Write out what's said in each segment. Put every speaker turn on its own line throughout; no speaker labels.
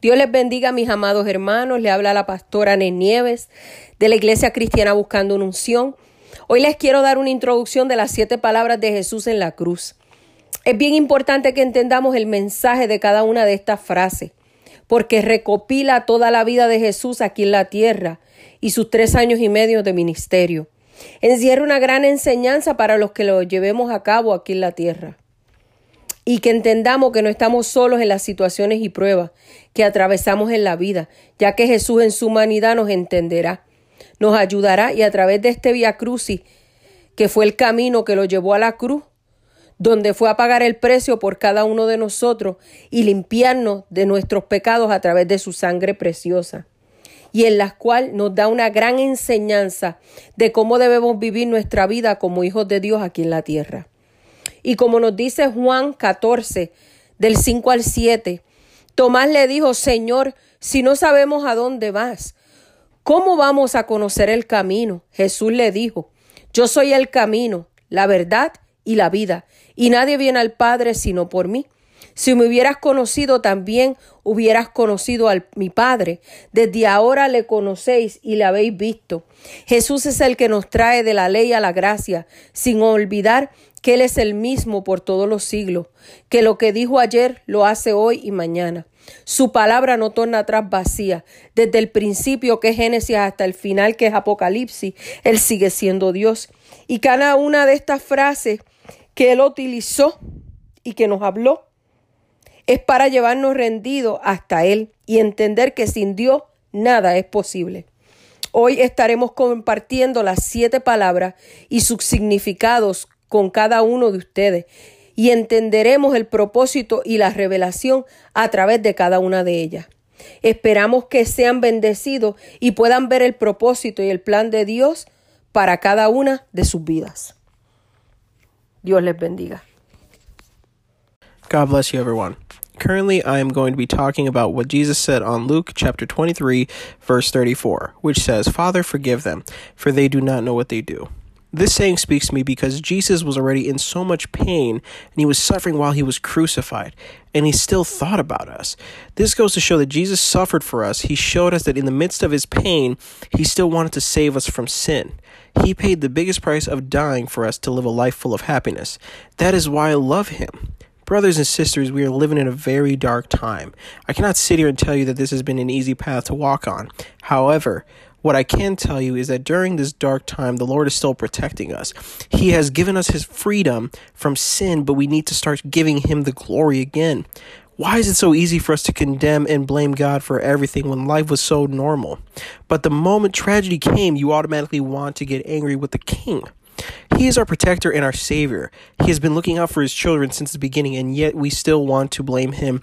Dios les bendiga, mis amados hermanos. Le habla la pastora Nen Nieves de la Iglesia Cristiana Buscando una Unción. Hoy les quiero dar una introducción de las siete palabras de Jesús en la cruz. Es bien importante que entendamos el mensaje de cada una de estas frases, porque recopila toda la vida de Jesús aquí en la tierra y sus tres años y medio de ministerio. Encierra una gran enseñanza para los que lo llevemos a cabo aquí en la tierra y que entendamos que no estamos solos en las situaciones y pruebas que atravesamos en la vida, ya que Jesús en su humanidad nos entenderá, nos ayudará y a través de este Via Crucis, que fue el camino que lo llevó a la cruz, donde fue a pagar el precio por cada uno de nosotros y limpiarnos de nuestros pecados a través de su sangre preciosa, y en la cual nos da una gran enseñanza de cómo debemos vivir nuestra vida como hijos de Dios aquí en la tierra. Y como nos dice Juan 14, del 5 al 7, Tomás le dijo, Señor, si no sabemos a dónde vas, ¿cómo vamos a conocer el camino? Jesús le dijo, yo soy el camino, la verdad y la vida, y nadie viene al Padre sino por mí. Si me hubieras conocido también hubieras conocido a mi Padre. Desde ahora le conocéis y le habéis visto. Jesús es el que nos trae de la ley a la gracia, sin olvidar que Él es el mismo por todos los siglos, que lo que dijo ayer lo hace hoy y mañana. Su palabra no torna atrás vacía. Desde el principio que es Génesis hasta el final que es Apocalipsis, Él sigue siendo Dios. Y cada una de estas frases que Él utilizó y que nos habló es para llevarnos rendidos hasta Él y entender que sin Dios nada es posible. Hoy estaremos compartiendo las siete palabras y sus significados con cada uno de ustedes y entenderemos el propósito y la revelación a través de cada una de ellas. Esperamos que sean bendecidos y puedan ver el propósito y el plan de Dios para cada una de sus vidas. Dios les bendiga.
God bless you, everyone. Currently, I am going to be talking about what Jesus said on Luke chapter 23, verse 34, which says, Father, forgive them, for they do not know what they do. This saying speaks to me because Jesus was already in so much pain and he was suffering while he was crucified, and he still thought about us. This goes to show that Jesus suffered for us. He showed us that in the midst of his pain, he still wanted to save us from sin. He paid the biggest price of dying for us to live a life full of happiness. That is why I love him. Brothers and sisters, we are living in a very dark time. I cannot sit here and tell you that this has been an easy path to walk on. However, what I can tell you is that during this dark time, the Lord is still protecting us. He has given us His freedom from sin, but we need to start giving Him the glory again. Why is it so easy for us to condemn and blame God for everything when life was so normal? But the moment tragedy came, you automatically want to get angry with the King. He is our protector and our Savior. He has been looking out for His children since the beginning, and yet we still want to blame Him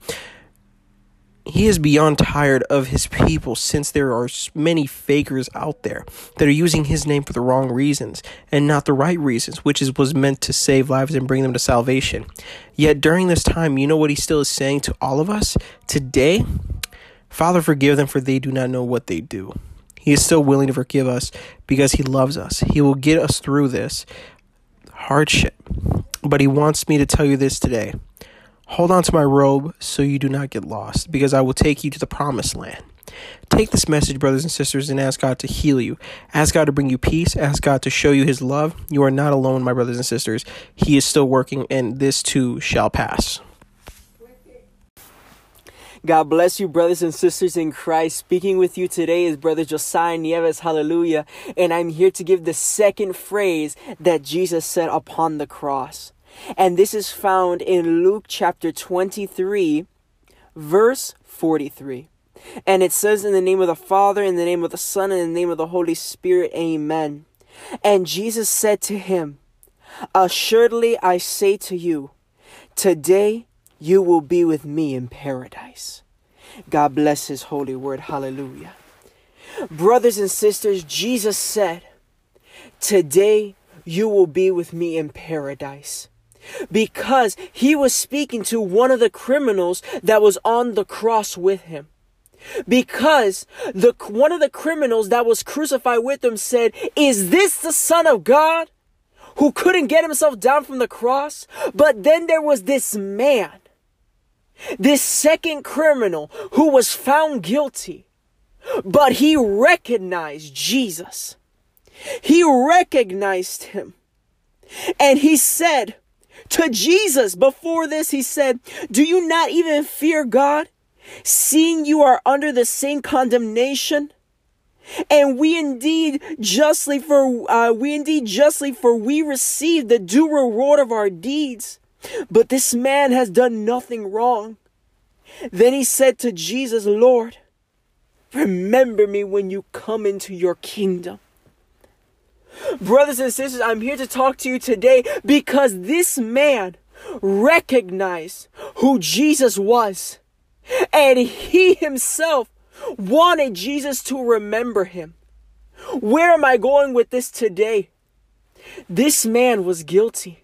he is beyond tired of his people since there are many fakers out there that are using his name for the wrong reasons and not the right reasons, which is was meant to save lives and bring them to salvation. Yet during this time, you know what he still is saying to all of us today? Father, forgive them for they do not know what they do. He is still willing to forgive us because he loves us. He will get us through this hardship. But he wants me to tell you this today. Hold on to my robe so you do not get lost, because I will take you to the promised land. Take this message, brothers and sisters, and ask God to heal you. Ask God to bring you peace. Ask God to show you his love. You are not alone, my brothers and sisters. He is still working, and this too shall pass.
God bless you, brothers and sisters in Christ. Speaking with you today is Brother Josiah Nieves, hallelujah. And I'm here to give the second phrase that Jesus said upon the cross. And this is found in Luke chapter 23, verse 43. And it says, In the name of the Father, in the name of the Son, in the name of the Holy Spirit, Amen. And Jesus said to him, Assuredly I say to you, today you will be with me in paradise. God bless his holy word. Hallelujah. Brothers and sisters, Jesus said, Today you will be with me in paradise because he was speaking to one of the criminals that was on the cross with him. Because the one of the criminals that was crucified with him said, "Is this the son of God?" Who couldn't get himself down from the cross? But then there was this man this second criminal who was found guilty, but he recognized Jesus. He recognized him. And he said to Jesus before this, he said, Do you not even fear God, seeing you are under the same condemnation? And we indeed justly for uh, we indeed justly for we receive the due reward of our deeds. But this man has done nothing wrong. Then he said to Jesus, Lord, remember me when you come into your kingdom. Brothers and sisters, I'm here to talk to you today because this man recognized who Jesus was. And he himself wanted Jesus to remember him. Where am I going with this today? This man was guilty.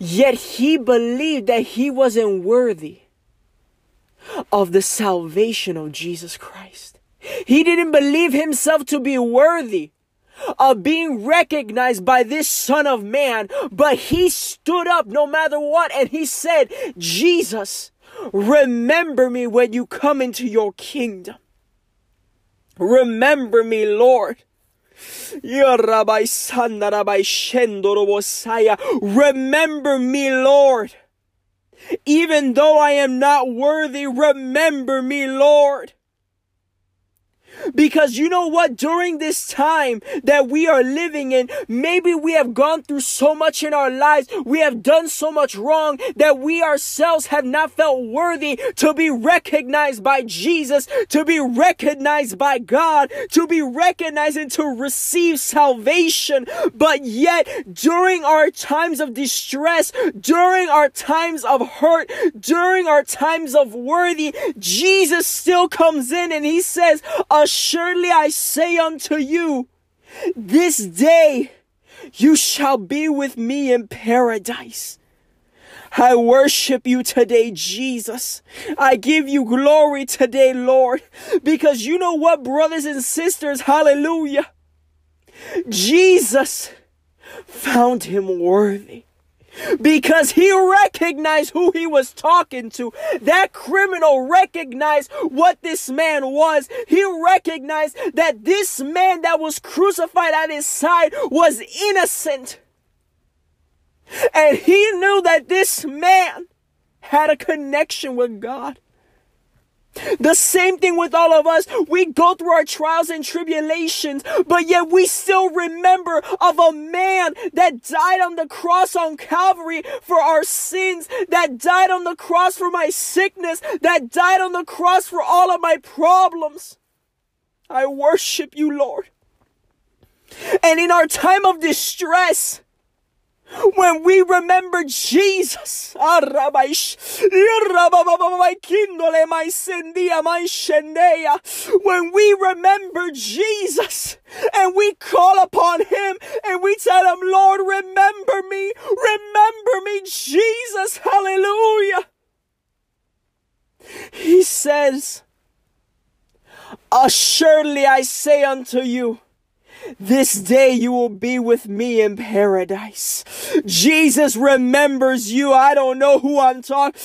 Yet he believed that he wasn't worthy of the salvation of Jesus Christ. He didn't believe himself to be worthy of being recognized by this Son of Man, but he stood up no matter what and he said, Jesus, remember me when you come into your kingdom. Remember me, Lord. Remember me, Lord. Even though I am not worthy, remember me, Lord. Because you know what? During this time that we are living in, maybe we have gone through so much in our lives. We have done so much wrong that we ourselves have not felt worthy to be recognized by Jesus, to be recognized by God, to be recognized and to receive salvation. But yet, during our times of distress, during our times of hurt, during our times of worthy, Jesus still comes in and he says, Assuredly I say unto you, this day you shall be with me in paradise. I worship you today, Jesus. I give you glory today, Lord, because you know what, brothers and sisters, hallelujah. Jesus found him worthy because he recognized who he was talking to. That criminal recognized what this man was. He recognized that this man that was crucified at his side was innocent. And he knew that this man had a connection with God. The same thing with all of us. We go through our trials and tribulations, but yet we still remember of a man that died on the cross on Calvary for our sins, that died on the cross for my sickness, that died on the cross for all of my problems. I worship you, Lord. And in our time of distress, when we remember Jesus, when we remember Jesus and we call upon Him and we tell Him, Lord, remember me, remember me, Jesus, hallelujah. He says, Assuredly I say unto you, this day you will be with me in paradise. Jesus remembers you. I don't know who I'm talking.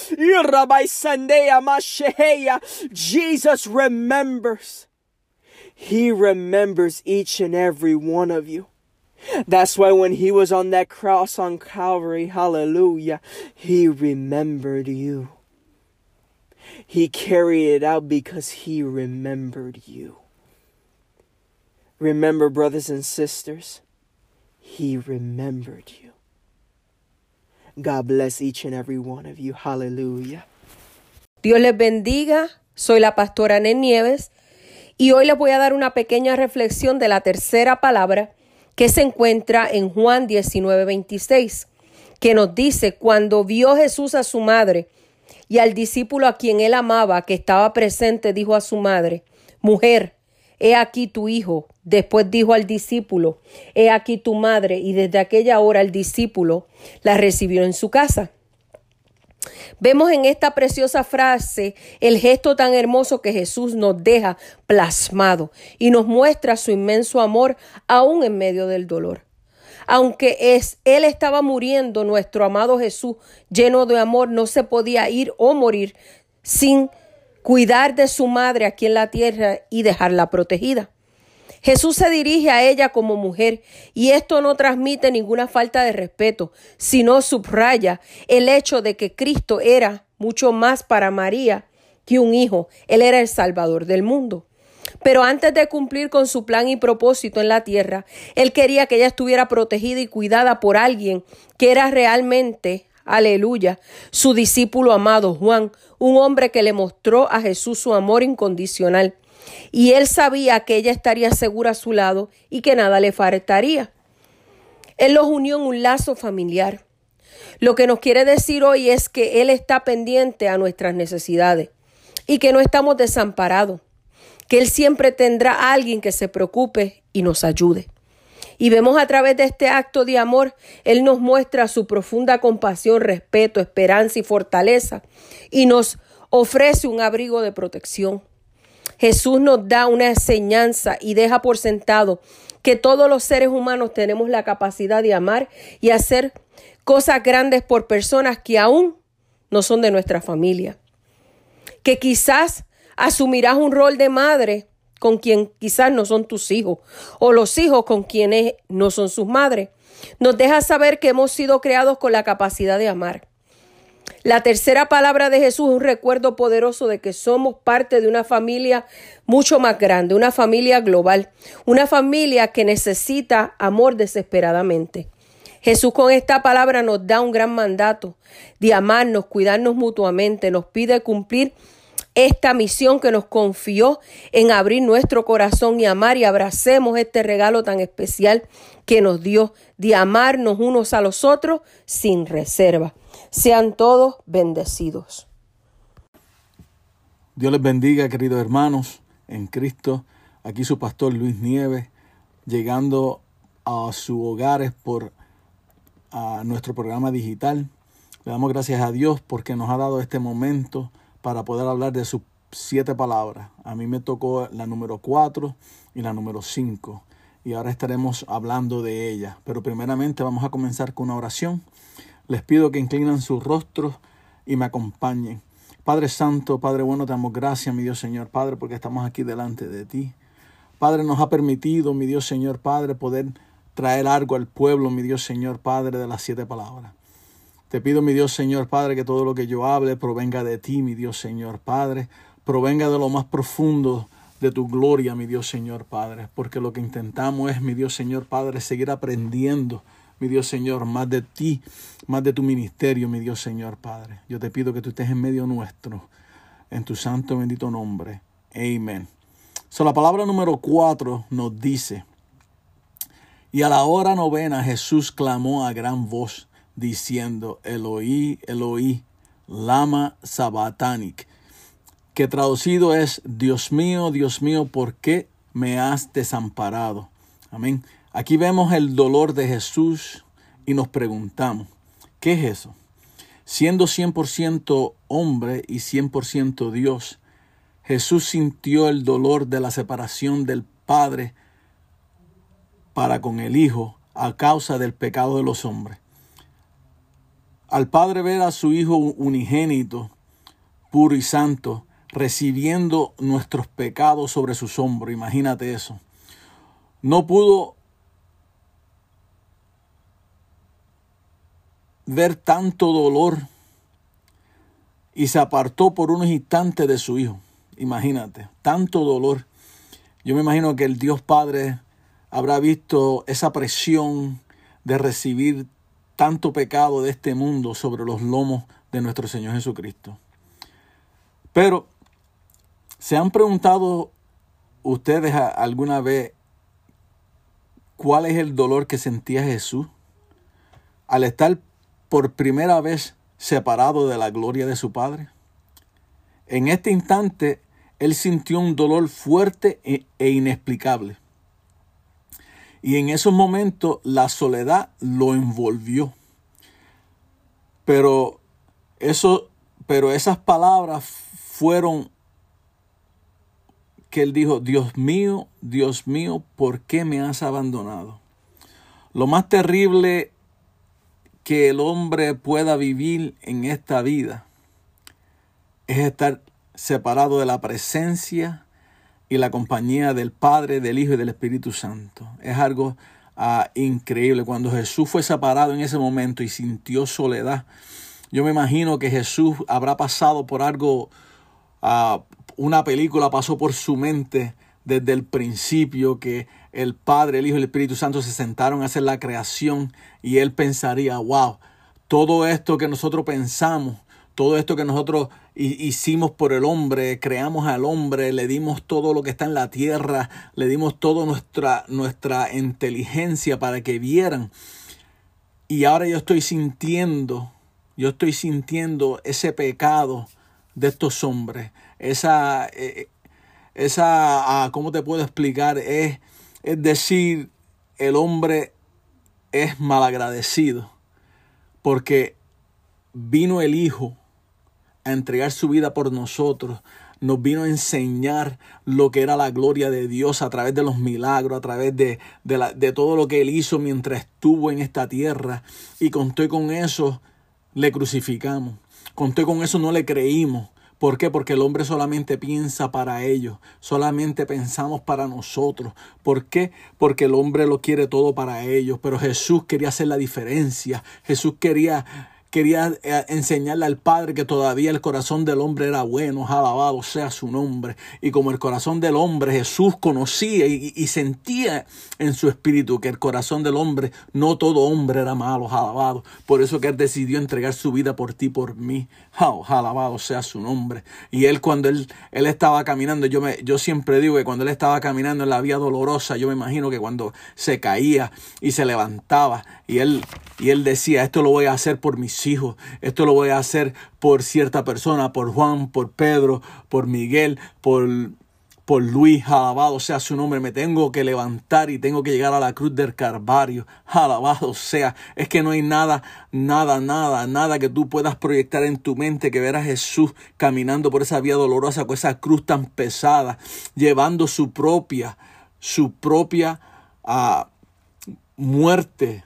Jesus remembers. He remembers each and every one of you. That's why when he was on that cross on Calvary, hallelujah, he remembered you. He carried it out because he remembered you. Remember, brothers and sisters, He remembered you. God bless each and every one of you. Hallelujah.
Dios les bendiga. Soy la pastora Nen Nieves y hoy les voy a dar una pequeña reflexión de la tercera palabra que se encuentra en Juan 19:26, que nos dice, cuando vio Jesús a su madre y al discípulo a quien él amaba que estaba presente, dijo a su madre, mujer, He aquí tu hijo. Después dijo al discípulo, He aquí tu madre. Y desde aquella hora el discípulo la recibió en su casa. Vemos en esta preciosa frase el gesto tan hermoso que Jesús nos deja plasmado y nos muestra su inmenso amor aún en medio del dolor. Aunque es, Él estaba muriendo, nuestro amado Jesús, lleno de amor, no se podía ir o morir sin cuidar de su madre aquí en la tierra y dejarla protegida. Jesús se dirige a ella como mujer y esto no transmite ninguna falta de respeto, sino subraya el hecho de que Cristo era mucho más para María que un hijo. Él era el Salvador del mundo. Pero antes de cumplir con su plan y propósito en la tierra, él quería que ella estuviera protegida y cuidada por alguien que era realmente, aleluya, su discípulo amado Juan, un hombre que le mostró a Jesús su amor incondicional. Y él sabía que ella estaría segura a su lado y que nada le faltaría. Él los unió en un lazo familiar. Lo que nos quiere decir hoy es que Él está pendiente a nuestras necesidades y que no estamos desamparados que Él siempre tendrá a alguien que se preocupe y nos ayude. Y vemos a través de este acto de amor, Él nos muestra su profunda compasión, respeto, esperanza y fortaleza y nos ofrece un abrigo de protección. Jesús nos da una enseñanza y deja por sentado que todos los seres humanos tenemos la capacidad de amar y hacer cosas grandes por personas que aún no son de nuestra familia. Que quizás asumirás un rol de madre con quien quizás no son tus hijos o los hijos con quienes no son sus madres. Nos deja saber que hemos sido creados con la capacidad de amar. La tercera palabra de Jesús es un recuerdo poderoso de que somos parte de una familia mucho más grande, una familia global, una familia que necesita amor desesperadamente. Jesús con esta palabra nos da un gran mandato de amarnos, cuidarnos mutuamente, nos pide cumplir esta misión que nos confió en abrir nuestro corazón y amar y abracemos este regalo tan especial que nos dio de amarnos unos a los otros sin reserva. Sean todos bendecidos.
Dios les bendiga, queridos hermanos, en Cristo. Aquí su pastor Luis Nieves, llegando a sus hogares por a nuestro programa digital. Le damos gracias a Dios porque nos ha dado este momento para poder hablar de sus siete palabras. A mí me tocó la número cuatro y la número cinco. Y ahora estaremos hablando de ella. Pero primeramente vamos a comenzar con una oración. Les pido que inclinen sus rostros y me acompañen. Padre Santo, Padre bueno, te damos gracias, mi Dios Señor, Padre, porque estamos aquí delante de ti. Padre, nos ha permitido, mi Dios Señor, Padre, poder traer algo al pueblo, mi Dios Señor, Padre, de las siete palabras. Te pido, mi Dios Señor Padre, que todo lo que yo hable provenga de ti, mi Dios Señor Padre, provenga de lo más profundo de tu gloria, mi Dios Señor Padre, porque lo que intentamos es, mi Dios Señor Padre, seguir aprendiendo, mi Dios Señor, más de ti, más de tu ministerio, mi Dios Señor Padre. Yo te pido que tú estés en medio nuestro, en tu santo bendito nombre. Amén. So, la palabra número cuatro nos dice, y a la hora novena Jesús clamó a gran voz diciendo Eloí, Eloí, lama sabatanic, que traducido es Dios mío, Dios mío, ¿por qué me has desamparado? Amén. Aquí vemos el dolor de Jesús y nos preguntamos, ¿qué es eso? Siendo 100% hombre y 100% Dios, Jesús sintió el dolor de la separación del Padre para con el Hijo a causa del pecado de los hombres. Al Padre ver a su Hijo unigénito, puro y santo, recibiendo nuestros pecados sobre sus hombros, imagínate eso. No pudo ver tanto dolor y se apartó por unos instantes de su Hijo. Imagínate, tanto dolor. Yo me imagino que el Dios Padre habrá visto esa presión de recibir tanto pecado de este mundo sobre los lomos de nuestro Señor Jesucristo. Pero, ¿se han preguntado ustedes alguna vez cuál es el dolor que sentía Jesús al estar por primera vez separado de la gloria de su Padre? En este instante, él sintió un dolor fuerte e, e inexplicable. Y en esos momentos la soledad lo envolvió. Pero, eso, pero esas palabras fueron que él dijo, Dios mío, Dios mío, ¿por qué me has abandonado? Lo más terrible que el hombre pueda vivir en esta vida es estar separado de la presencia y la compañía del Padre, del Hijo y del Espíritu Santo. Es algo ah, increíble. Cuando Jesús fue separado en ese momento y sintió soledad, yo me imagino que Jesús habrá pasado por algo, ah, una película pasó por su mente desde el principio que el Padre, el Hijo y el Espíritu Santo se sentaron a hacer la creación y él pensaría, wow, todo esto que nosotros pensamos, todo esto que nosotros hicimos por el hombre, creamos al hombre, le dimos todo lo que está en la tierra, le dimos toda nuestra, nuestra inteligencia para que vieran. Y ahora yo estoy sintiendo, yo estoy sintiendo ese pecado de estos hombres, esa, eh, esa, ah, ¿cómo te puedo explicar? Es, es decir, el hombre es malagradecido porque vino el Hijo a entregar su vida por nosotros, nos vino a enseñar lo que era la gloria de Dios a través de los milagros, a través de, de, de todo lo que Él hizo mientras estuvo en esta tierra. Y conté con eso, le crucificamos. Conté con eso, no le creímos. ¿Por qué? Porque el hombre solamente piensa para ellos, solamente pensamos para nosotros. ¿Por qué? Porque el hombre lo quiere todo para ellos, pero Jesús quería hacer la diferencia. Jesús quería quería eh, enseñarle al Padre que todavía el corazón del hombre era bueno, alabado sea su nombre. Y como el corazón del hombre Jesús conocía y, sentía en su espíritu que el corazón del hombre, no todo hombre era malo, alabado. Por eso que él decidió entregar su vida por ti, por mí. Oh, alabado sea su nombre. Y él cuando él, él estaba caminando, yo, me, yo siempre digo que cuando él estaba caminando en la vía dolorosa, yo me imagino que cuando se caía y se levantaba y él, y él decía, esto lo voy a hacer por mis hijos, esto lo voy a hacer por cierta persona, por Juan, por Pedro, por Miguel, por, por Luis, alabado sea su nombre, me tengo que levantar y tengo que llegar a la cruz del Carvario, alabado sea, es que no hay nada, nada, nada, nada que tú puedas proyectar en tu mente que ver a Jesús caminando por esa vía dolorosa con esa cruz tan pesada, llevando su propia, su propia uh, muerte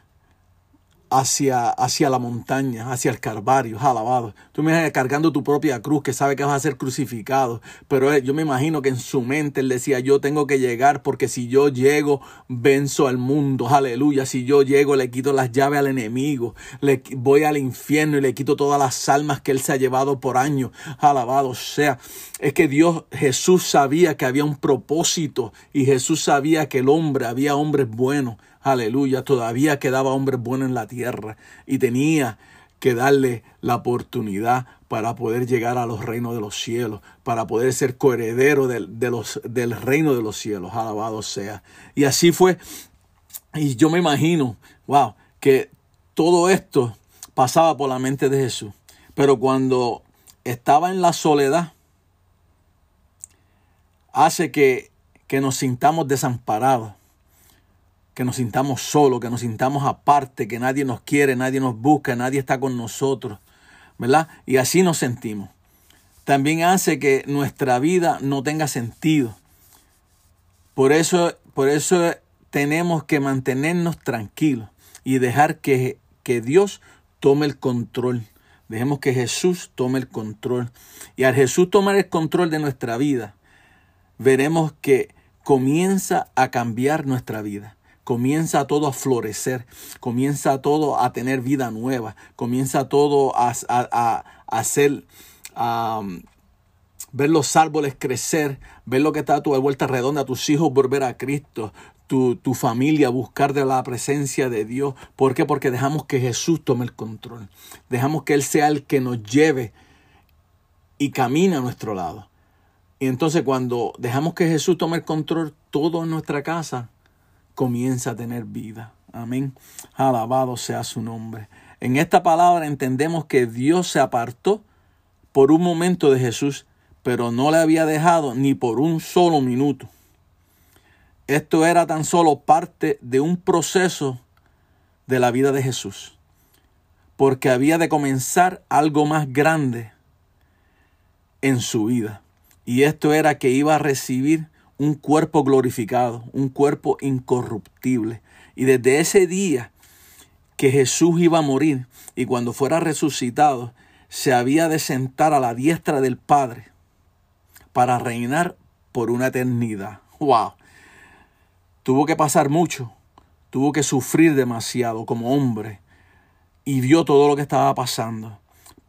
hacia, hacia la montaña, hacia el Calvario, alabado. Tú me imaginas cargando tu propia cruz, que sabe que vas a ser crucificado. Pero yo me imagino que en su mente él decía, yo tengo que llegar porque si yo llego, venzo al mundo, aleluya. Si yo llego, le quito las llaves al enemigo, le voy al infierno y le quito todas las almas que él se ha llevado por años, alabado sea. Es que Dios, Jesús sabía que había un propósito y Jesús sabía que el hombre, había hombres buenos aleluya, todavía quedaba hombre bueno en la tierra y tenía que darle la oportunidad para poder llegar a los reinos de los cielos, para poder ser coheredero del, del reino de los cielos, alabado sea. Y así fue, y yo me imagino, wow, que todo esto pasaba por la mente de Jesús, pero cuando estaba en la soledad, hace que, que nos sintamos desamparados que nos sintamos solos, que nos sintamos aparte, que nadie nos quiere, nadie nos busca, nadie está con nosotros, ¿verdad? Y así nos sentimos. También hace que nuestra vida no tenga sentido. Por eso, por eso tenemos que mantenernos tranquilos y dejar que, que Dios tome el control. Dejemos que Jesús tome el control. Y al Jesús tomar el control de nuestra vida, veremos que comienza a cambiar nuestra vida comienza todo a florecer, comienza todo a tener vida nueva, comienza todo a, hacer, ver los árboles crecer, ver lo que está a tu vuelta redonda, tus hijos volver a Cristo, tu, tu, familia, buscar de la presencia de Dios. ¿Por qué? Porque dejamos que Jesús tome el control. Dejamos que Él sea el que nos lleve y camine a nuestro lado. Y entonces cuando dejamos que Jesús tome el control, todo en nuestra casa comienza a tener vida. Amén. Alabado sea su nombre. En esta palabra entendemos que Dios se apartó por un momento de Jesús, pero no le había dejado ni por un solo minuto. Esto era tan solo parte de un proceso de la vida de Jesús, porque había de comenzar algo más grande en su vida. Y esto era que iba a recibir un cuerpo glorificado, un cuerpo incorruptible. Y desde ese día que Jesús iba a morir y cuando fuera resucitado, se había de sentar a la diestra del Padre para reinar por una eternidad. ¡Wow! Tuvo que pasar mucho, tuvo que sufrir demasiado como hombre y vio todo lo que estaba pasando.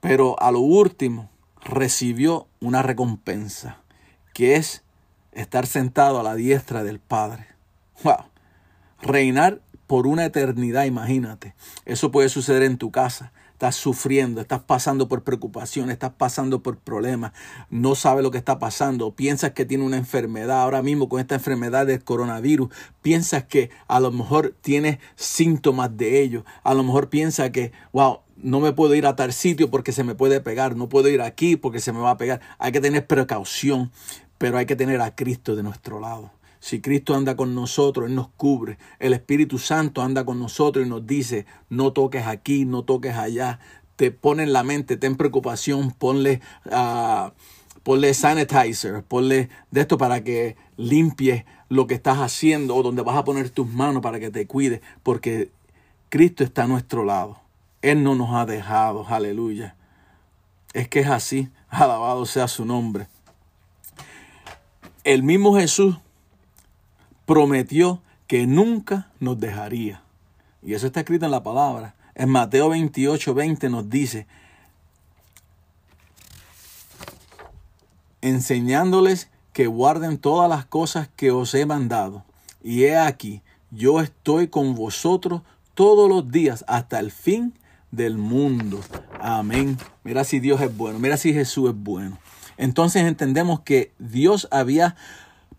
Pero a lo último recibió una recompensa, que es estar sentado a la diestra del Padre. ¡Wow! Reinar por una eternidad, imagínate. Eso puede suceder en tu casa. Estás sufriendo, estás pasando por preocupación, estás pasando por problemas, no sabes lo que está pasando, piensas que tiene una enfermedad ahora mismo con esta enfermedad del coronavirus, piensas que a lo mejor tienes síntomas de ello, a lo mejor piensas que, wow, no me puedo ir a tal sitio porque se me puede pegar, no puedo ir aquí porque se me va a pegar. Hay que tener precaución, pero hay que tener a Cristo de nuestro lado. Si Cristo anda con nosotros, Él nos cubre. El Espíritu Santo anda con nosotros y nos dice, no toques aquí, no toques allá. Te pone en la mente, ten preocupación, ponle, uh, ponle sanitizer, ponle de esto para que limpies lo que estás haciendo o donde vas a poner tus manos para que te cuide, porque Cristo está a nuestro lado. Él no nos ha dejado, aleluya. Es que es así, alabado sea su nombre. El mismo Jesús prometió que nunca nos dejaría. Y eso está escrito en la palabra. En Mateo 28, 20 nos dice, enseñándoles que guarden todas las cosas que os he mandado. Y he aquí, yo estoy con vosotros todos los días hasta el fin del mundo. Amén. Mira si Dios es bueno, mira si Jesús es bueno. Entonces entendemos que Dios había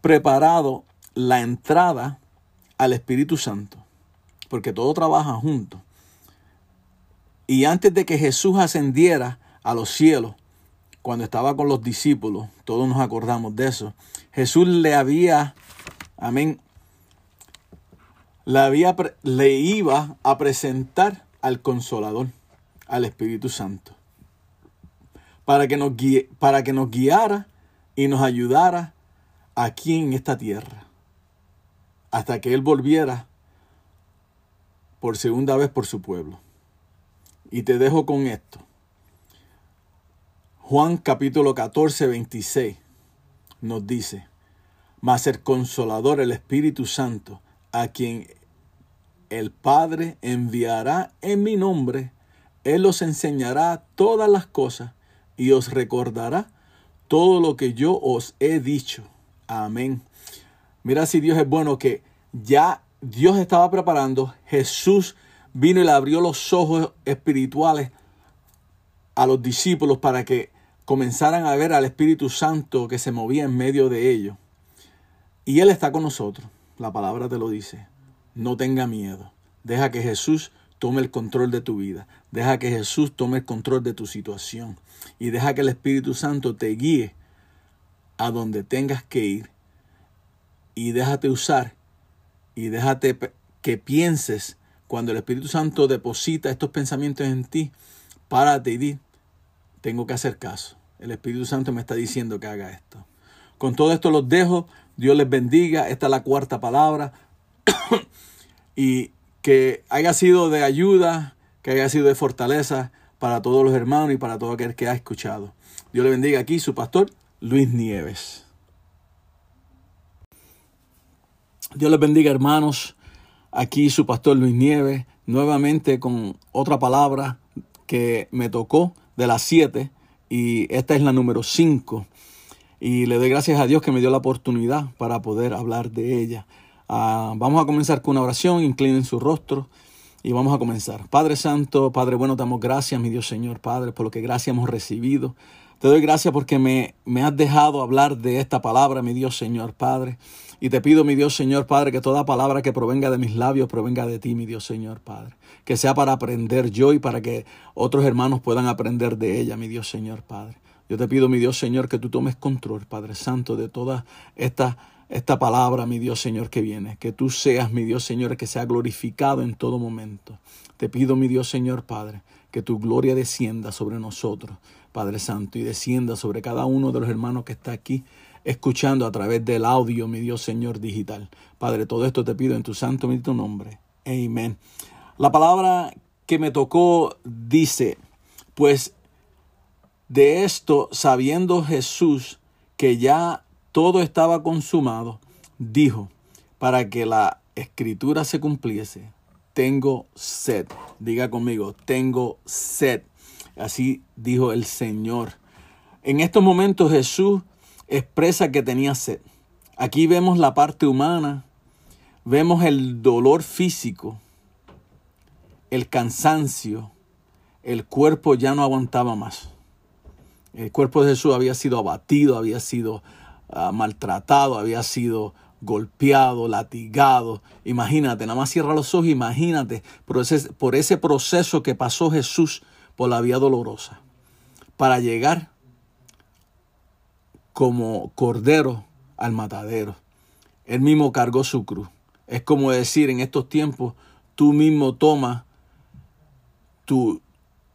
preparado la entrada al Espíritu Santo, porque todo trabaja junto. Y antes de que Jesús ascendiera a los cielos, cuando estaba con los discípulos, todos nos acordamos de eso, Jesús le había, amén, le, le iba a presentar al Consolador, al Espíritu Santo, para que nos, guiara y nos ayudara aquí en esta tierra hasta que Él volviera por segunda vez por su pueblo. Y te dejo con esto. Juan capítulo 14, 26 nos dice, mas el consolador, el Espíritu Santo, a quien el Padre enviará en mi nombre, Él os enseñará todas las cosas y os recordará todo lo que yo os he dicho. Amén. Mira si Dios es bueno que ya Dios estaba preparando, Jesús vino y le abrió los ojos espirituales a los discípulos para que comenzaran a ver al Espíritu Santo que se movía en medio de ellos. Y Él está con nosotros. La palabra te lo dice. No tenga miedo. Deja que Jesús tome el control de tu vida. Deja que Jesús tome el control de tu situación. Y deja que el Espíritu Santo te guíe a donde tengas que ir y déjate usar y déjate que pienses cuando el Espíritu Santo deposita estos pensamientos en ti, párate y di, tengo que hacer caso. El Espíritu Santo me está diciendo que haga esto. Con todo esto los dejo. Dios les bendiga. Esta es la cuarta palabra. y que haya sido de ayuda, que haya sido de fortaleza para todos los hermanos y para todo aquel que ha escuchado. Dios le bendiga aquí, su pastor Luis Nieves. Dios les bendiga hermanos. Aquí su pastor Luis Nieves, nuevamente con otra palabra que me tocó de las siete y esta es la número cinco. Y le doy gracias a Dios que me dio la oportunidad para poder hablar de ella. Ah, vamos a comenzar con una oración, inclinen su rostro y vamos a comenzar. Padre Santo, Padre bueno, damos gracias, mi Dios Señor, Padre, por lo que gracias hemos recibido. Te doy gracias porque me, me has dejado hablar de esta palabra, mi Dios Señor, Padre. Y te pido, mi Dios Señor Padre, que toda palabra que provenga de mis labios provenga de ti, mi Dios Señor Padre. Que sea para aprender yo y para que otros hermanos puedan aprender de ella, mi Dios Señor Padre. Yo te pido, mi Dios Señor, que tú tomes control, Padre Santo, de toda esta, esta palabra, mi Dios Señor, que viene. Que tú seas, mi Dios Señor, que sea glorificado en todo momento. Te pido, mi Dios Señor Padre, que tu gloria descienda sobre nosotros, Padre Santo, y descienda sobre cada uno de los hermanos que está aquí escuchando a través del audio, mi Dios Señor digital. Padre, todo esto te pido en tu santo bendito nombre. Amén. La palabra que me tocó dice, pues de esto, sabiendo Jesús que ya todo estaba consumado, dijo, para que la escritura se cumpliese, tengo sed. Diga conmigo, tengo sed. Así dijo el Señor. En estos momentos Jesús expresa que tenía sed. Aquí vemos la parte humana, vemos el dolor físico, el cansancio, el cuerpo ya no aguantaba más. El cuerpo de Jesús había sido abatido, había sido ah, maltratado, había sido golpeado, latigado. Imagínate, nada más cierra los ojos, imagínate por ese, por ese proceso que pasó Jesús por la vía dolorosa para llegar como cordero al matadero. Él mismo cargó su cruz. Es como decir en estos tiempos, tú mismo tomas tu,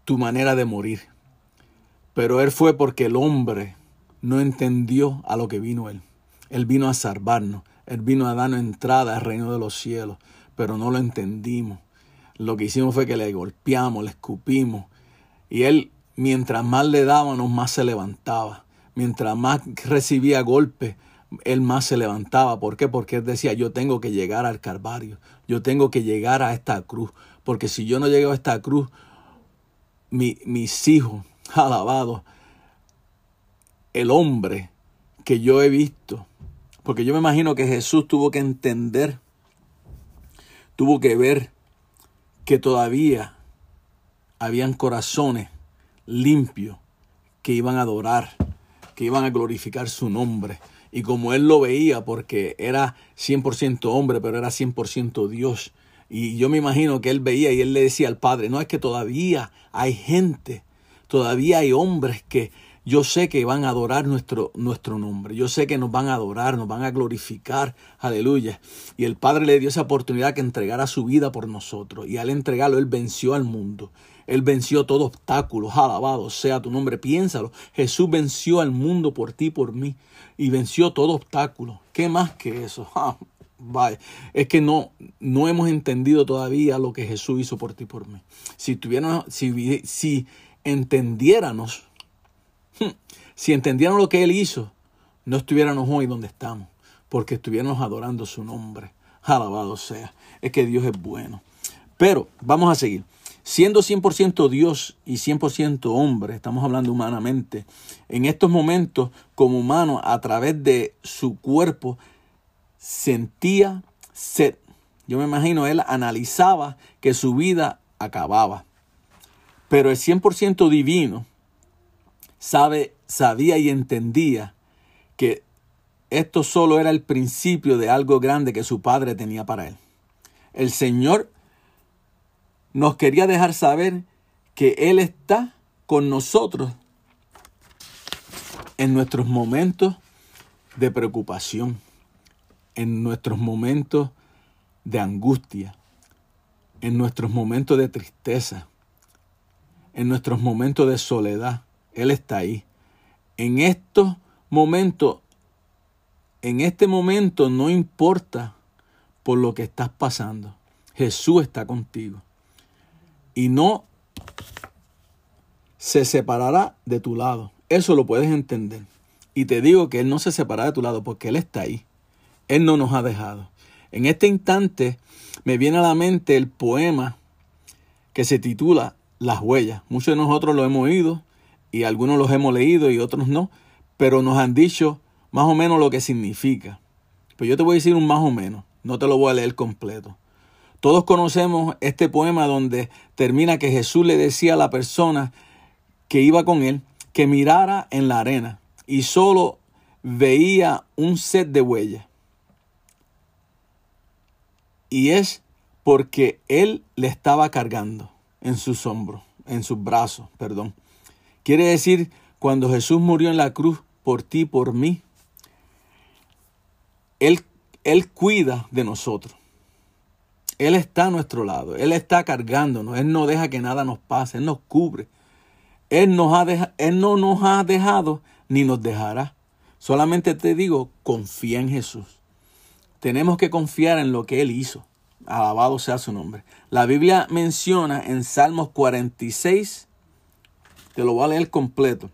tu manera de morir. Pero él fue porque el hombre no entendió a lo que vino él. Él vino a salvarnos. Él vino a darnos entrada al reino de los cielos. Pero no lo entendimos. Lo que hicimos fue que le golpeamos, le escupimos. Y él, mientras más le dábamos, más se levantaba. Mientras más recibía golpes, él más se levantaba. ¿Por qué? Porque él decía, yo tengo que llegar al Calvario. Yo tengo que llegar a esta cruz. Porque si yo no llego a esta cruz, mis hijos, alabados, el hombre que yo he visto, porque yo me imagino que Jesús tuvo que entender, tuvo que ver que todavía habían corazones limpios que iban a adorar, que iban a glorificar su nombre. Y como él lo veía, porque era 100% hombre, pero era 100% Dios, y yo me imagino que él veía y él le decía al Padre, no es que todavía hay gente, todavía hay hombres que yo sé que van a adorar nuestro, nuestro nombre, yo sé que nos van a adorar, nos van a glorificar, aleluya. Y el Padre le dio esa oportunidad que entregara su vida por nosotros. Y al entregarlo, Él venció al mundo. Él venció todo obstáculo, alabado sea tu nombre, piénsalo. Jesús venció al mundo por ti, por mí, y venció todo obstáculo. ¿Qué más que eso? Ah, es que no, no hemos entendido todavía lo que Jesús hizo por ti por mí. Si, tuviéramos, si, si entendiéramos, si entendiéramos lo que Él hizo, no estuviéramos hoy donde estamos, porque estuviéramos adorando su nombre. Alabado sea. Es que Dios es bueno. Pero vamos a seguir. Siendo 100% Dios y 100% hombre, estamos hablando humanamente, en estos momentos como humano, a través de su cuerpo, sentía sed. Yo me imagino, él analizaba que su vida acababa. Pero el 100% divino sabe, sabía y entendía que esto solo era el principio de algo grande que su padre tenía para él. El Señor nos quería dejar saber que Él está con nosotros en nuestros momentos de preocupación en nuestros momentos de angustia, en nuestros momentos de tristeza, en nuestros momentos de soledad. Él está ahí. En estos momentos, en este momento no importa por lo que estás pasando. Jesús está contigo. Y no se separará de tu lado. Eso lo puedes entender. Y te digo que Él no se separará de tu lado porque Él está ahí. Él no nos ha dejado. En este instante me viene a la mente el poema que se titula Las huellas. Muchos de nosotros lo hemos oído y algunos los hemos leído y otros no, pero nos han dicho más o menos lo que significa. Pero yo te voy a decir un más o menos, no te lo voy a leer completo. Todos conocemos este poema donde termina que Jesús le decía a la persona que iba con él que mirara en la arena y solo veía un set de huellas. Y es porque Él le estaba cargando en sus hombros, en sus brazos, perdón. Quiere decir, cuando Jesús murió en la cruz por ti, por mí, Él, Él cuida de nosotros. Él está a nuestro lado, Él está cargándonos, Él no deja que nada nos pase, Él nos cubre. Él, nos ha él no nos ha dejado ni nos dejará. Solamente te digo, confía en Jesús. Tenemos que confiar en lo que Él hizo. Alabado sea su nombre. La Biblia menciona en Salmos 46, te lo voy a leer completo.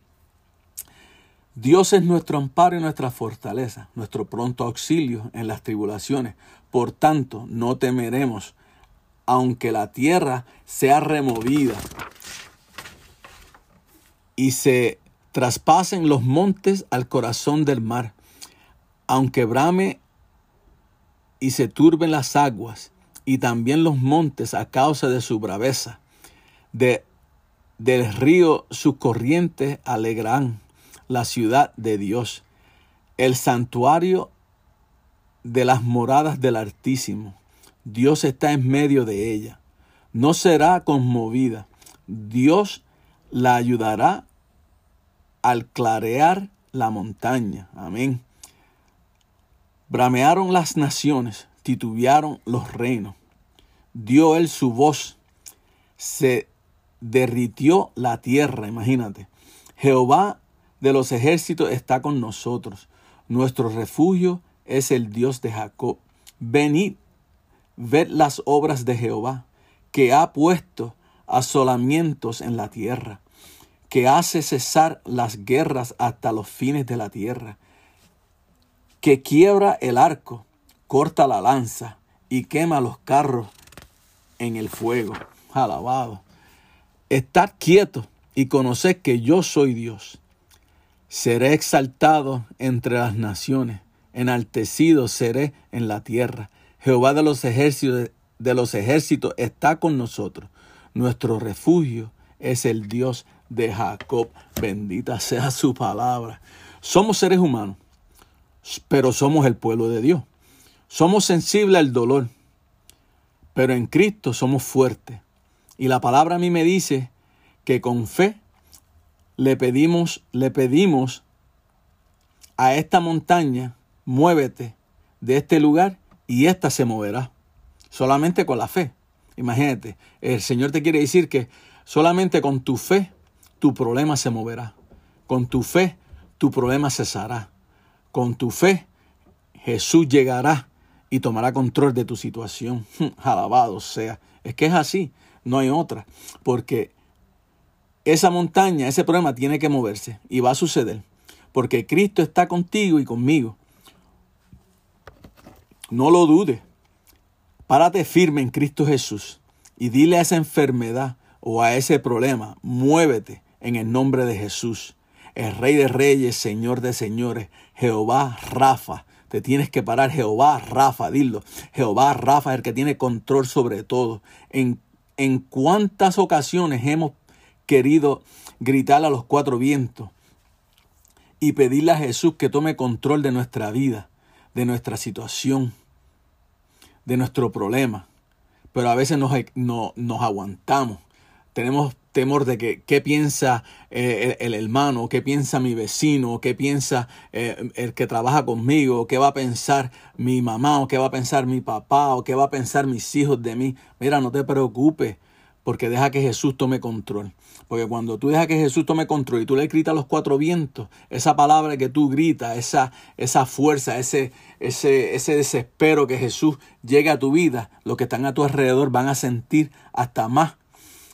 Dios es nuestro amparo y nuestra fortaleza, nuestro pronto auxilio en las tribulaciones. Por tanto, no temeremos, aunque la tierra sea removida y se traspasen los montes al corazón del mar, aunque brame y se turben las aguas y también los montes a causa de su braveza. De, del río sus corrientes alegrarán la ciudad de Dios, el santuario de las moradas del Altísimo. Dios está en medio de ella. No será conmovida. Dios la ayudará al clarear la montaña. Amén. Bramearon las naciones, titubearon los reinos. Dio él su voz, se derritió la tierra, imagínate. Jehová de los ejércitos está con nosotros. Nuestro refugio es el Dios de Jacob. Venid, ved las obras de Jehová, que ha puesto asolamientos en la tierra, que hace cesar las guerras hasta los fines de la tierra, que quiebra el arco, corta la lanza y quema los carros en el fuego. Alabado. Estad quieto y conoced que yo soy Dios. Seré exaltado entre las naciones, enaltecido seré en la tierra. Jehová de los ejércitos, de los ejércitos está con nosotros. Nuestro refugio es el Dios de Jacob. Bendita sea su palabra. Somos seres humanos, pero somos el pueblo de Dios. Somos sensibles al dolor, pero en Cristo somos fuertes. Y la palabra a mí me dice que con fe le pedimos, le pedimos a esta montaña, muévete de este lugar y ésta se moverá. Solamente con la fe. Imagínate, el Señor te quiere decir que solamente con tu fe tu problema se moverá. Con tu fe tu problema cesará. Con tu fe Jesús llegará y tomará control de tu situación. Alabado sea. Es que es así, no hay otra. Porque esa montaña, ese problema tiene que moverse y va a suceder. Porque Cristo está contigo y conmigo. No lo dudes. Párate firme en Cristo Jesús y dile a esa enfermedad o a ese problema, muévete en el nombre de Jesús. El Rey de Reyes, Señor de Señores, Jehová Rafa, te tienes que parar. Jehová Rafa, dilo. Jehová Rafa es el que tiene control sobre todo. En, en cuántas ocasiones hemos querido gritar a los cuatro vientos y pedirle a Jesús que tome control de nuestra vida, de nuestra situación, de nuestro problema. Pero a veces nos, nos aguantamos. Tenemos temor de que qué piensa eh, el, hermano, qué piensa mi vecino, qué piensa eh, el que trabaja conmigo, qué va a pensar mi mamá, o qué va a pensar mi papá, o qué va a pensar mis hijos de mí. Mira, no te preocupes, porque deja que Jesús tome control. Porque cuando tú dejas que Jesús tome control y tú le gritas a los cuatro vientos, esa palabra que tú gritas, esa, esa fuerza, ese, ese, ese desespero que Jesús llega a tu vida, los que están a tu alrededor van a sentir hasta más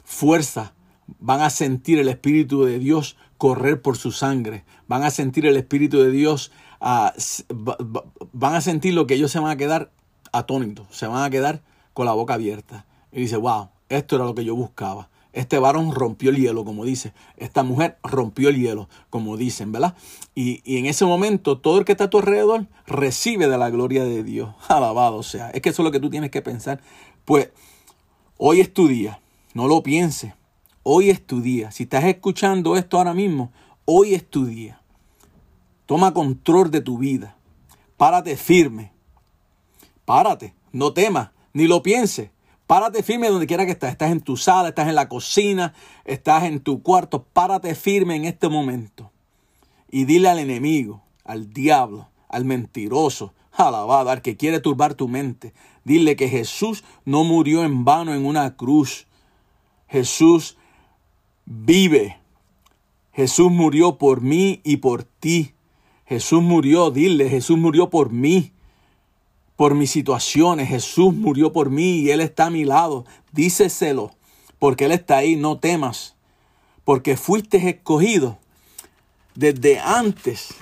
fuerza van a sentir el Espíritu de Dios correr por su sangre, van a sentir el Espíritu de Dios, ah, van a sentir lo que ellos se van a quedar atónitos, se van a quedar con la boca abierta. Y dice, wow, esto era lo que yo buscaba. Este varón rompió el hielo, como dice. Esta mujer rompió el hielo, como dicen, ¿verdad? Y, y, en ese momento, todo el que está a tu alrededor recibe de la gloria de Dios. Alabado sea. Es que eso es lo que tú tienes que pensar. Pues hoy es tu día. No lo pienses. Hoy es tu día. Si estás escuchando esto ahora mismo, hoy es tu día. Toma control de tu vida. Párate firme. Párate. No temas, ni lo pienses. Párate firme donde quiera que estés. Estás en tu sala, estás en la cocina, estás en tu cuarto. Párate firme en este momento. Y dile al enemigo, al diablo, al mentiroso, alabado, al que quiere turbar tu mente. Dile que Jesús no murió en vano en una cruz. Jesús vive. Jesús murió por mí y por ti. Jesús murió, dile, Jesús murió por mí. por mis situaciones. Jesús murió por mí y Él está a mi lado. Díceselo, porque Él está ahí, no temas, porque fuiste escogido desde antes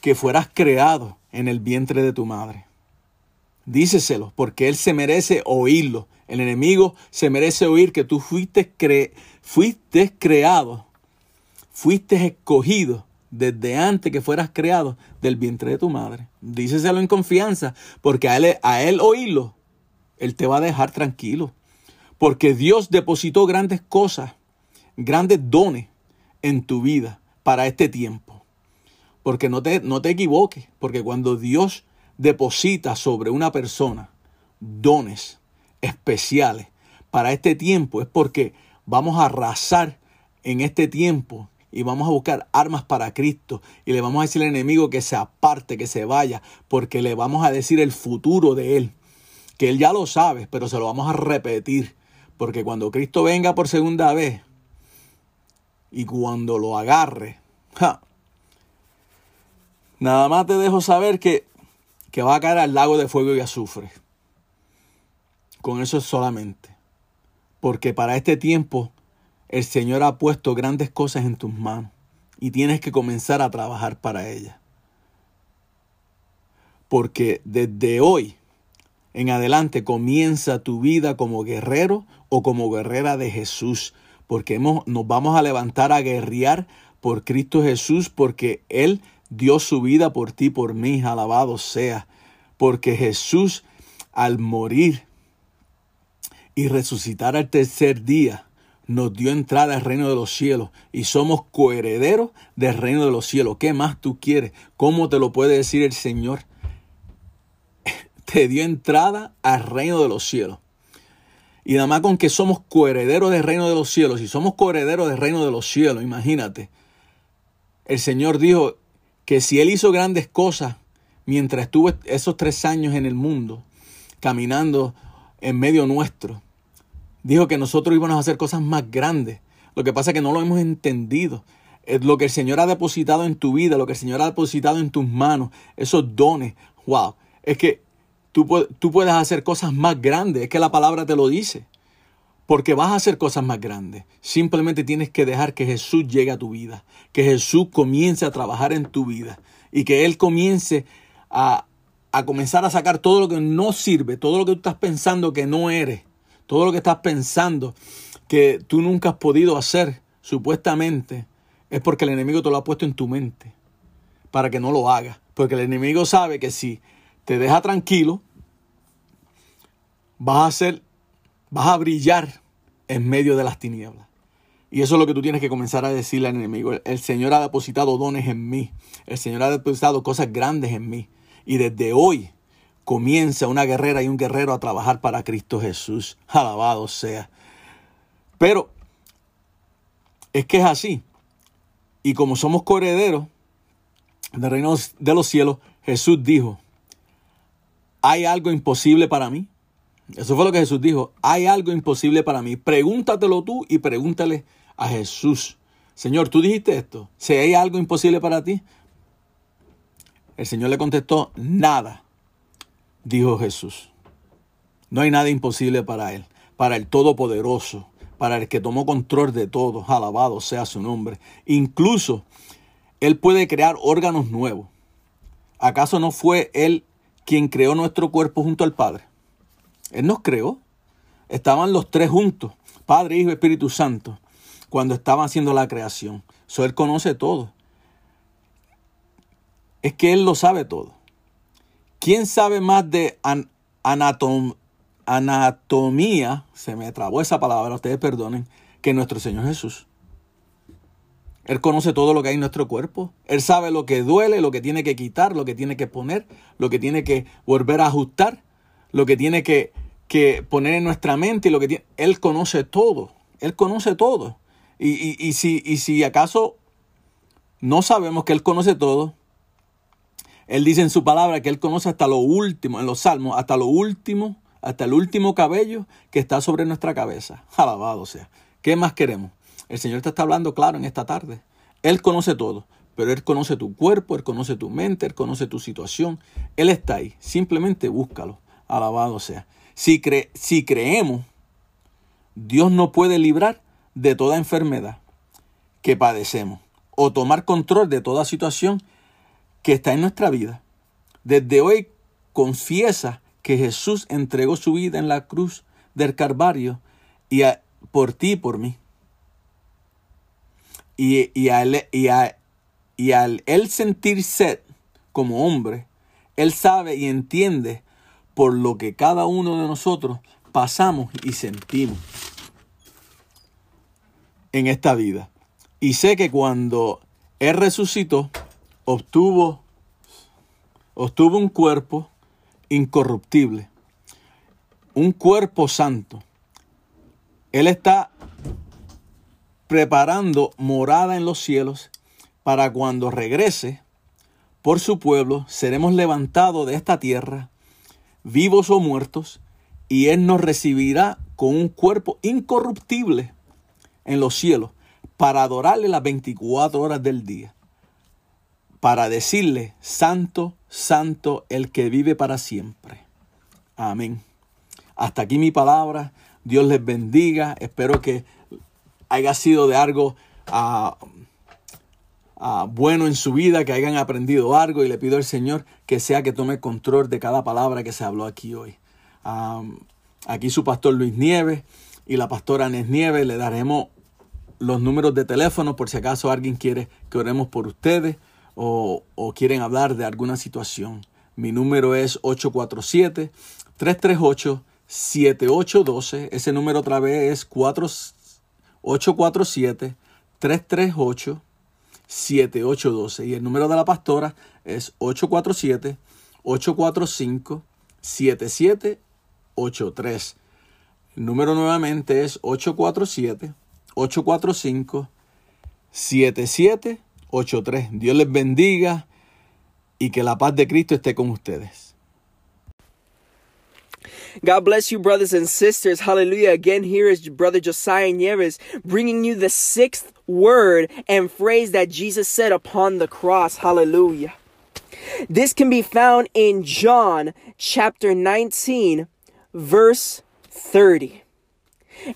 que fueras creado en el vientre de tu madre. Díceselo, porque Él se merece oírlo. El enemigo se merece oír que tú fuiste, cre fuiste creado, fuiste escogido desde antes que fueras creado del vientre de tu madre. Díceselo en confianza, porque a él, a él oírlo, Él te va a dejar tranquilo. Porque Dios depositó grandes cosas, grandes dones en tu vida para este tiempo. Porque no te, no te equivoques, porque cuando Dios deposita sobre una persona dones especiales para este tiempo, es porque vamos a arrasar en este tiempo y vamos a buscar armas para Cristo y le vamos a decir al enemigo que se aparte, que se vaya, porque le vamos a decir el futuro de él, que él ya lo sabe, pero se lo vamos a repetir, porque cuando Cristo venga por segunda vez y cuando lo agarre, nada más te dejo saber que, que va a caer al lago de fuego y azufre. Con eso solamente. Porque para este tiempo el Señor ha puesto grandes cosas en tus manos y tienes que comenzar a trabajar para ellas. Porque desde hoy en adelante comienza tu vida como guerrero o como guerrera de Jesús. Porque hemos, nos vamos a levantar a guerrear por Cristo Jesús porque Él dio su vida por ti, por mí. Alabado sea. Porque Jesús al morir y resucitar al tercer día, nos dio entrada al reino de los cielos y somos coherederos del reino de los cielos. ¿Qué más tú quieres? ¿Cómo te lo puede decir el Señor? Te dio entrada al reino de los cielos. Y nada más con que somos coherederos del reino de los cielos, y somos coherederos del reino de los cielos, imagínate. El Señor dijo que si Él hizo grandes cosas mientras estuvo esos tres años en el mundo, caminando en medio nuestro, dijo que nosotros íbamos a hacer cosas más grandes. Lo que pasa es que no lo hemos entendido. Es lo que el Señor ha depositado en tu vida, lo que el Señor ha depositado en tus manos, esos dones. Wow, es que tú, tú puedes hacer cosas más grandes, es que la palabra te lo dice. Porque vas a hacer cosas más grandes. Simplemente tienes que dejar que Jesús llegue a tu vida, que Jesús comience a trabajar en tu vida y que Él comience a, a comenzar a sacar todo lo que no sirve, todo lo que tú estás pensando que no eres todo lo que estás pensando que tú nunca has podido hacer, supuestamente, es porque el enemigo te lo ha puesto en tu mente para que no lo hagas. Porque el enemigo sabe que si te deja tranquilo, vas a ser, vas a brillar en medio de las tinieblas. Y eso es lo que tú tienes que comenzar a decirle al enemigo. El Señor ha depositado dones en mí. El Señor ha depositado cosas grandes en mí. Y desde hoy comienza una guerrera y un guerrero a trabajar para Cristo Jesús. Alabado sea. Pero es que es así. Y como somos coherederos del reino de los cielos, Jesús dijo, ¿hay algo imposible para mí? Eso fue lo que Jesús dijo, hay algo imposible para mí. Pregúntatelo tú y pregúntale a Jesús. Señor, tú dijiste esto, si hay algo imposible para ti. El Señor le contestó, nada dijo Jesús. No hay nada imposible para Él, para el Todopoderoso, para el que tomó control de todo, alabado sea su nombre. Incluso Él puede crear órganos nuevos. ¿Acaso no fue Él quien creó nuestro cuerpo junto al Padre? Él nos creó. Estaban los tres juntos, Padre, Hijo y Espíritu Santo, cuando estaban haciendo la creación. So, él conoce todo. Es que Él lo sabe todo. ¿Quién sabe más de anatomía? Se me trabó esa palabra, ustedes perdonen, que nuestro Señor Jesús. Él conoce todo lo que hay en nuestro cuerpo. Él sabe lo que duele, lo que tiene que quitar, lo que tiene que poner, lo que tiene que volver a ajustar, lo que tiene que, que poner en nuestra mente y lo que tiene. Él conoce todo. Él conoce todo. Y, y, y, si, y si acaso no sabemos que Él conoce todo, él dice en su palabra que Él conoce hasta lo último, en los salmos, hasta lo último, hasta el último cabello que está sobre nuestra cabeza. Alabado sea. ¿Qué más queremos? El Señor te está hablando claro en esta tarde. Él conoce todo, pero Él conoce tu cuerpo, Él conoce tu mente, Él conoce tu situación. Él está ahí. Simplemente búscalo. Alabado sea. Si, cre si creemos, Dios no puede librar de toda enfermedad que padecemos o tomar control de toda situación que está en nuestra vida. Desde hoy confiesa que Jesús entregó su vida en la cruz del Calvario y por ti y por mí. Y, y, al, y, y al él sentir sed como hombre, él sabe y entiende por lo que cada uno de nosotros pasamos y sentimos en esta vida. Y sé que cuando Él resucitó, obtuvo, obtuvo un cuerpo incorruptible, un cuerpo santo. Él está preparando morada en los cielos para cuando regrese por su pueblo, seremos levantados de esta tierra, vivos o muertos, y Él nos recibirá con un cuerpo incorruptible en los cielos para adorarle las 24 horas del día, para decirle, Santo, Santo, el que vive para siempre. Amén. Hasta aquí mi palabra. Dios les bendiga. Espero que haya sido de algo ah, ah, bueno en su vida, que hayan aprendido algo y le pido al Señor que sea que tome control de cada palabra que se habló aquí hoy. aquí su pastor Luis Nieves y la pastora Nes Nieves le daremos los números de teléfono por si acaso alguien quiere que oremos por ustedes o, quieren hablar de alguna situación. Mi número es 847-338-7812. Ese número otra vez es 847-338-7812. Y el número de la pastora es 847-845-7783. El número nuevamente es 847 845-7783. Dios les bendiga y que la paz de Cristo esté con ustedes.
God bless you, brothers and sisters. Hallelujah. Again, here is Brother Josiah Nieves bringing you the sixth word and phrase that Jesus said upon the cross. Hallelujah. This can be found in John chapter 19, verse 30.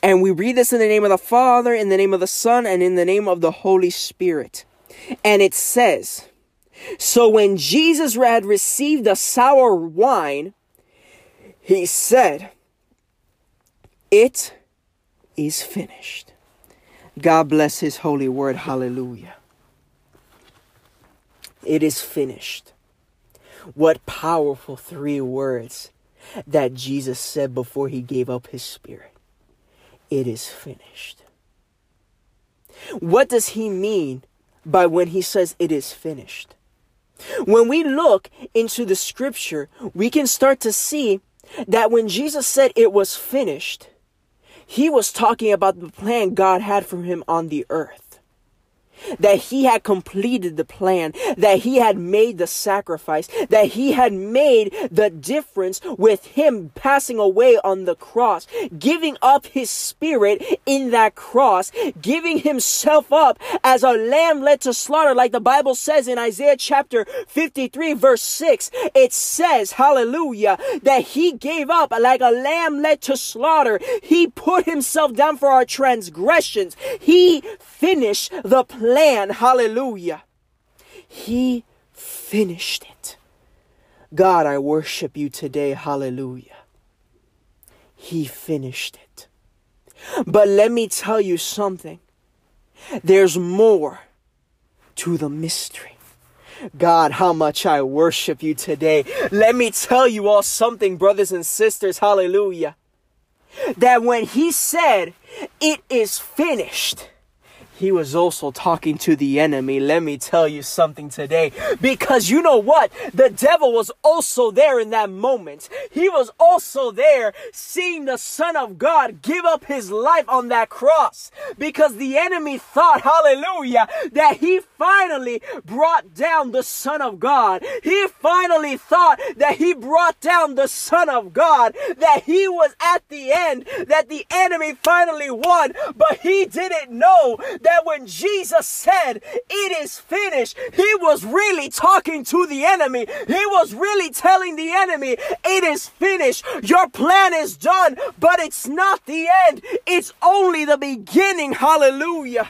And we read this in the name of the Father, in the name of the Son, and in the name of the Holy Spirit. And it says, So when Jesus had received the sour wine, he said, It is finished. God bless his holy word. Hallelujah. It is finished. What powerful three words that Jesus said before he gave up his spirit it is finished. What does he mean by when he says it is finished? When we look into the scripture, we can start to see that when Jesus said it was finished, he was talking about the plan God had for him on the earth that he had completed the plan, that he had made the sacrifice, that he had made the difference with him passing away on the cross, giving up his spirit in that cross, giving himself up as a lamb led to slaughter, like the Bible says in Isaiah chapter 53, verse 6. It says, hallelujah, that he gave up like a lamb led to slaughter. He put himself down for our transgressions. He finished the plan plan. Hallelujah. He finished it. God, I worship you today. Hallelujah. He finished it. But let me tell you something. There's more to the mystery. God, how much I worship you today. Let me tell you all something, brothers and sisters. Hallelujah. That when he said, it is finished, he was also talking to the enemy. Let me tell you something today. Because you know what? The devil was also there in that moment. He was also there seeing the Son of God give up his life on that cross. Because the enemy thought, hallelujah, that he finally brought down the Son of God. He finally thought that he brought down the Son of God. That he was at the end. That the enemy finally won. But he didn't know that when Jesus said, It is finished, he was really talking to the enemy. He was really telling the enemy, It is finished. Your plan is done, but it's not the end. It's only the beginning. Hallelujah.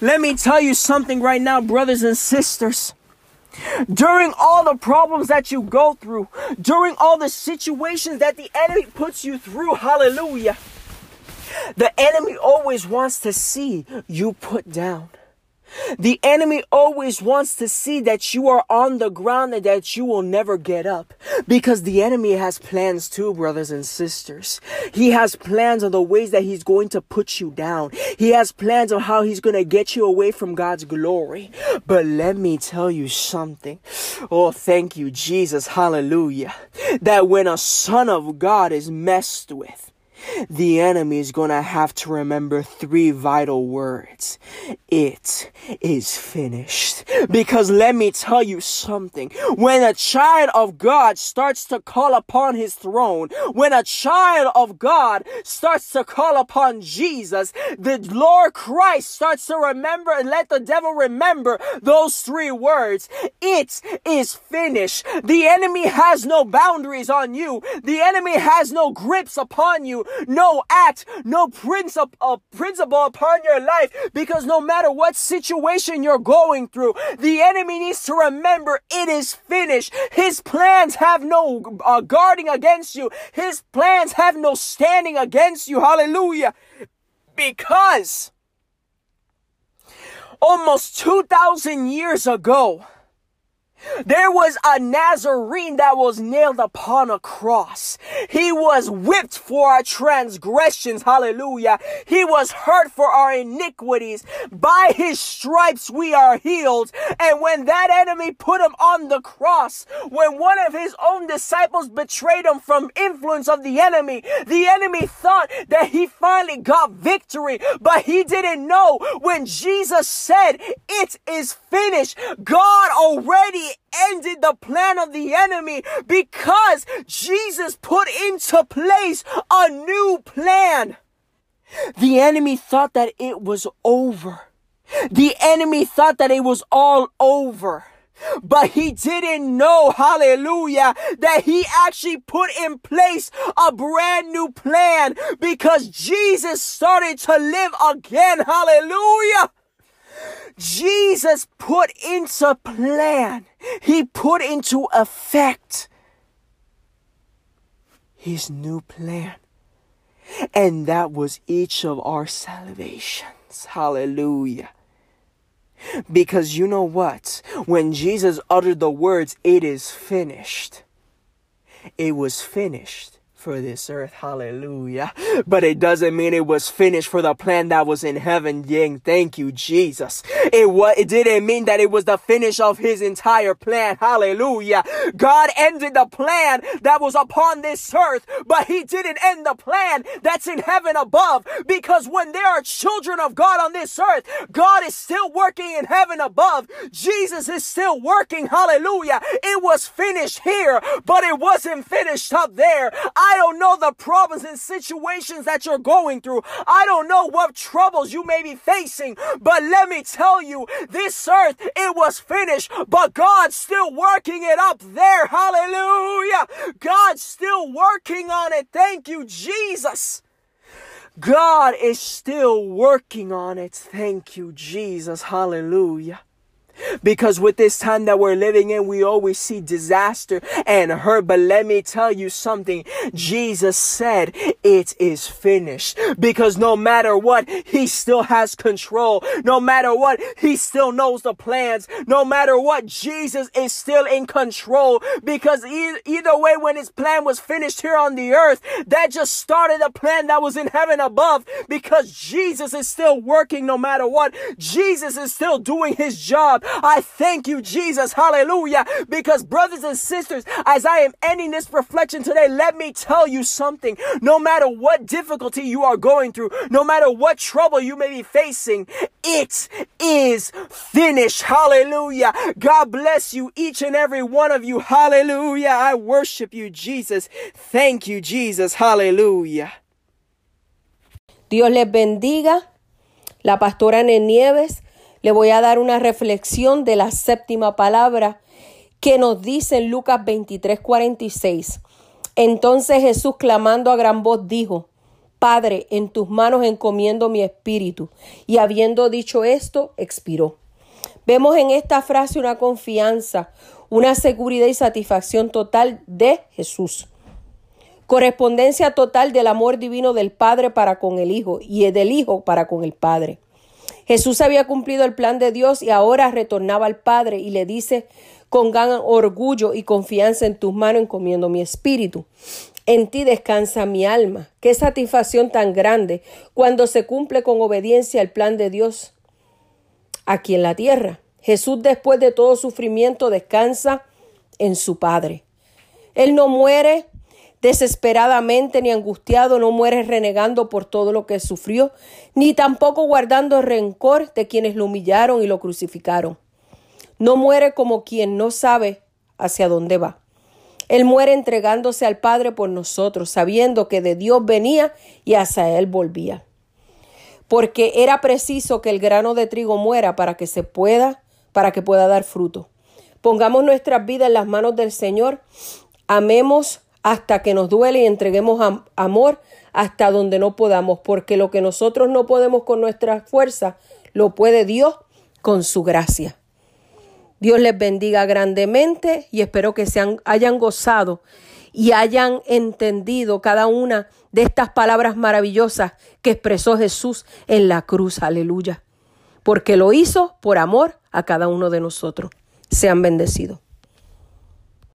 Let me tell you something right now, brothers and sisters. During all the problems that you go through, during all the situations that the enemy puts you through, hallelujah, the enemy always wants to see you put down. The enemy always wants to see that you are on the ground and that you will never get up. Because the enemy has plans too, brothers and sisters. He has plans on the ways that he's going to put you down. He has plans on how he's going to get you away from God's glory. But let me tell you something. Oh, thank you, Jesus. Hallelujah. That when a son of God is messed with, the enemy is going to have to remember three vital words. It is finished. Because let me tell you something. When a child of God starts to call upon his throne, when a child of God starts to call upon Jesus, the Lord Christ starts to remember and let the devil remember those three words. It is finished. The enemy has no boundaries on you. The enemy has no grips upon you no act, no principle, uh, principle upon your life because no matter what situation you're going through, the enemy needs to remember it is finished. His plans have no uh, guarding against you. His plans have no standing against you. Hallelujah. Because almost 2,000 years ago, there was a Nazarene that was nailed upon a cross. He was whipped for our transgressions. Hallelujah. He was hurt for our iniquities. By his stripes we are healed. And when that enemy put him on the cross, when one of his own disciples betrayed him from influence of the enemy, the enemy thought that he finally got victory, but he didn't know when Jesus said, it is finished. God already ended the plan of the enemy because Jesus put into place a new plan. The enemy thought that it was over. The enemy thought that it was all over. But he didn't know, hallelujah, that he actually put in place a brand new plan because Jesus started to live again. Hallelujah. Jesus put into plan, he put into effect his new plan. And that was each of our salvations. Hallelujah. Because you know what? When Jesus uttered the words, it is finished, it was finished for this earth. Hallelujah. But it doesn't mean it was finished for the plan that was in heaven. Yang, thank you, Jesus. It was, it didn't mean that it was the finish of his entire plan. Hallelujah. God ended the plan that was upon this earth, but he didn't end the plan that's in heaven above. Because when there are children of God on this earth, God is still working in heaven above. Jesus is still working. Hallelujah. It was finished here, but it wasn't finished up there. I don't know the problems and situations that you're going through. I don't know what troubles you may be facing, but let me tell you, this earth, it was finished, but God's still working it up there. Hallelujah. God's still working on it. Thank you, Jesus. God is still working on it. Thank you, Jesus. Hallelujah. Because with this time that we're living in, we always see disaster and hurt. But let me tell you something. Jesus said, it is finished. Because no matter what, he still has control. No matter what, he still knows the plans. No matter what, Jesus is still in control. Because e- either way, when his plan was finished here on the earth, that just started a plan that was in heaven above. Because Jesus is still working no matter what. Jesus is still doing his job. I thank you, Jesus. Hallelujah. Because, brothers and sisters, as I am ending this reflection today, let me tell you something. No matter what difficulty you are going through, no matter what trouble you may be facing, it is finished. Hallelujah. God bless you, each and every one of you. Hallelujah. I worship you, Jesus. Thank you, Jesus. Hallelujah.
Dios les bendiga la pastora Nen Nieves, le voy a dar una reflexión de la séptima palabra que nos dice en Lucas 23, 46. Entonces Jesús clamando a gran voz dijo, Padre, en tus manos encomiendo mi espíritu. Y habiendo dicho esto, expiró. Vemos en esta frase una confianza, una seguridad y satisfacción total de Jesús. Correspondencia total del amor divino del Padre para con el Hijo y del Hijo para con el Padre. Jesús había cumplido el plan de Dios y ahora retornaba al Padre y le dice con gran orgullo y confianza en tus manos encomiendo mi espíritu. En ti descansa mi alma. Qué satisfacción tan grande cuando se cumple con obediencia el plan de Dios aquí en la tierra. Jesús después de todo sufrimiento descansa en su Padre. Él no muere desesperadamente ni angustiado, no muere renegando por todo lo que sufrió, ni tampoco guardando rencor de quienes lo humillaron y lo crucificaron. No muere como quien no sabe hacia dónde va. Él muere entregándose al Padre por nosotros, sabiendo que de Dios venía y hacia Él volvía. Porque era preciso que el grano de trigo muera para que se pueda, para que pueda dar fruto. Pongamos nuestras vidas en las manos del Señor, amemos hasta que nos duele y entreguemos amor hasta donde no podamos, porque lo que nosotros no podemos con nuestra fuerza, lo puede Dios con su gracia. Dios les bendiga grandemente y espero que se hayan gozado y hayan entendido cada una de estas palabras maravillosas que expresó Jesús en la cruz. Aleluya. Porque lo hizo por amor a cada uno de nosotros. Sean bendecidos.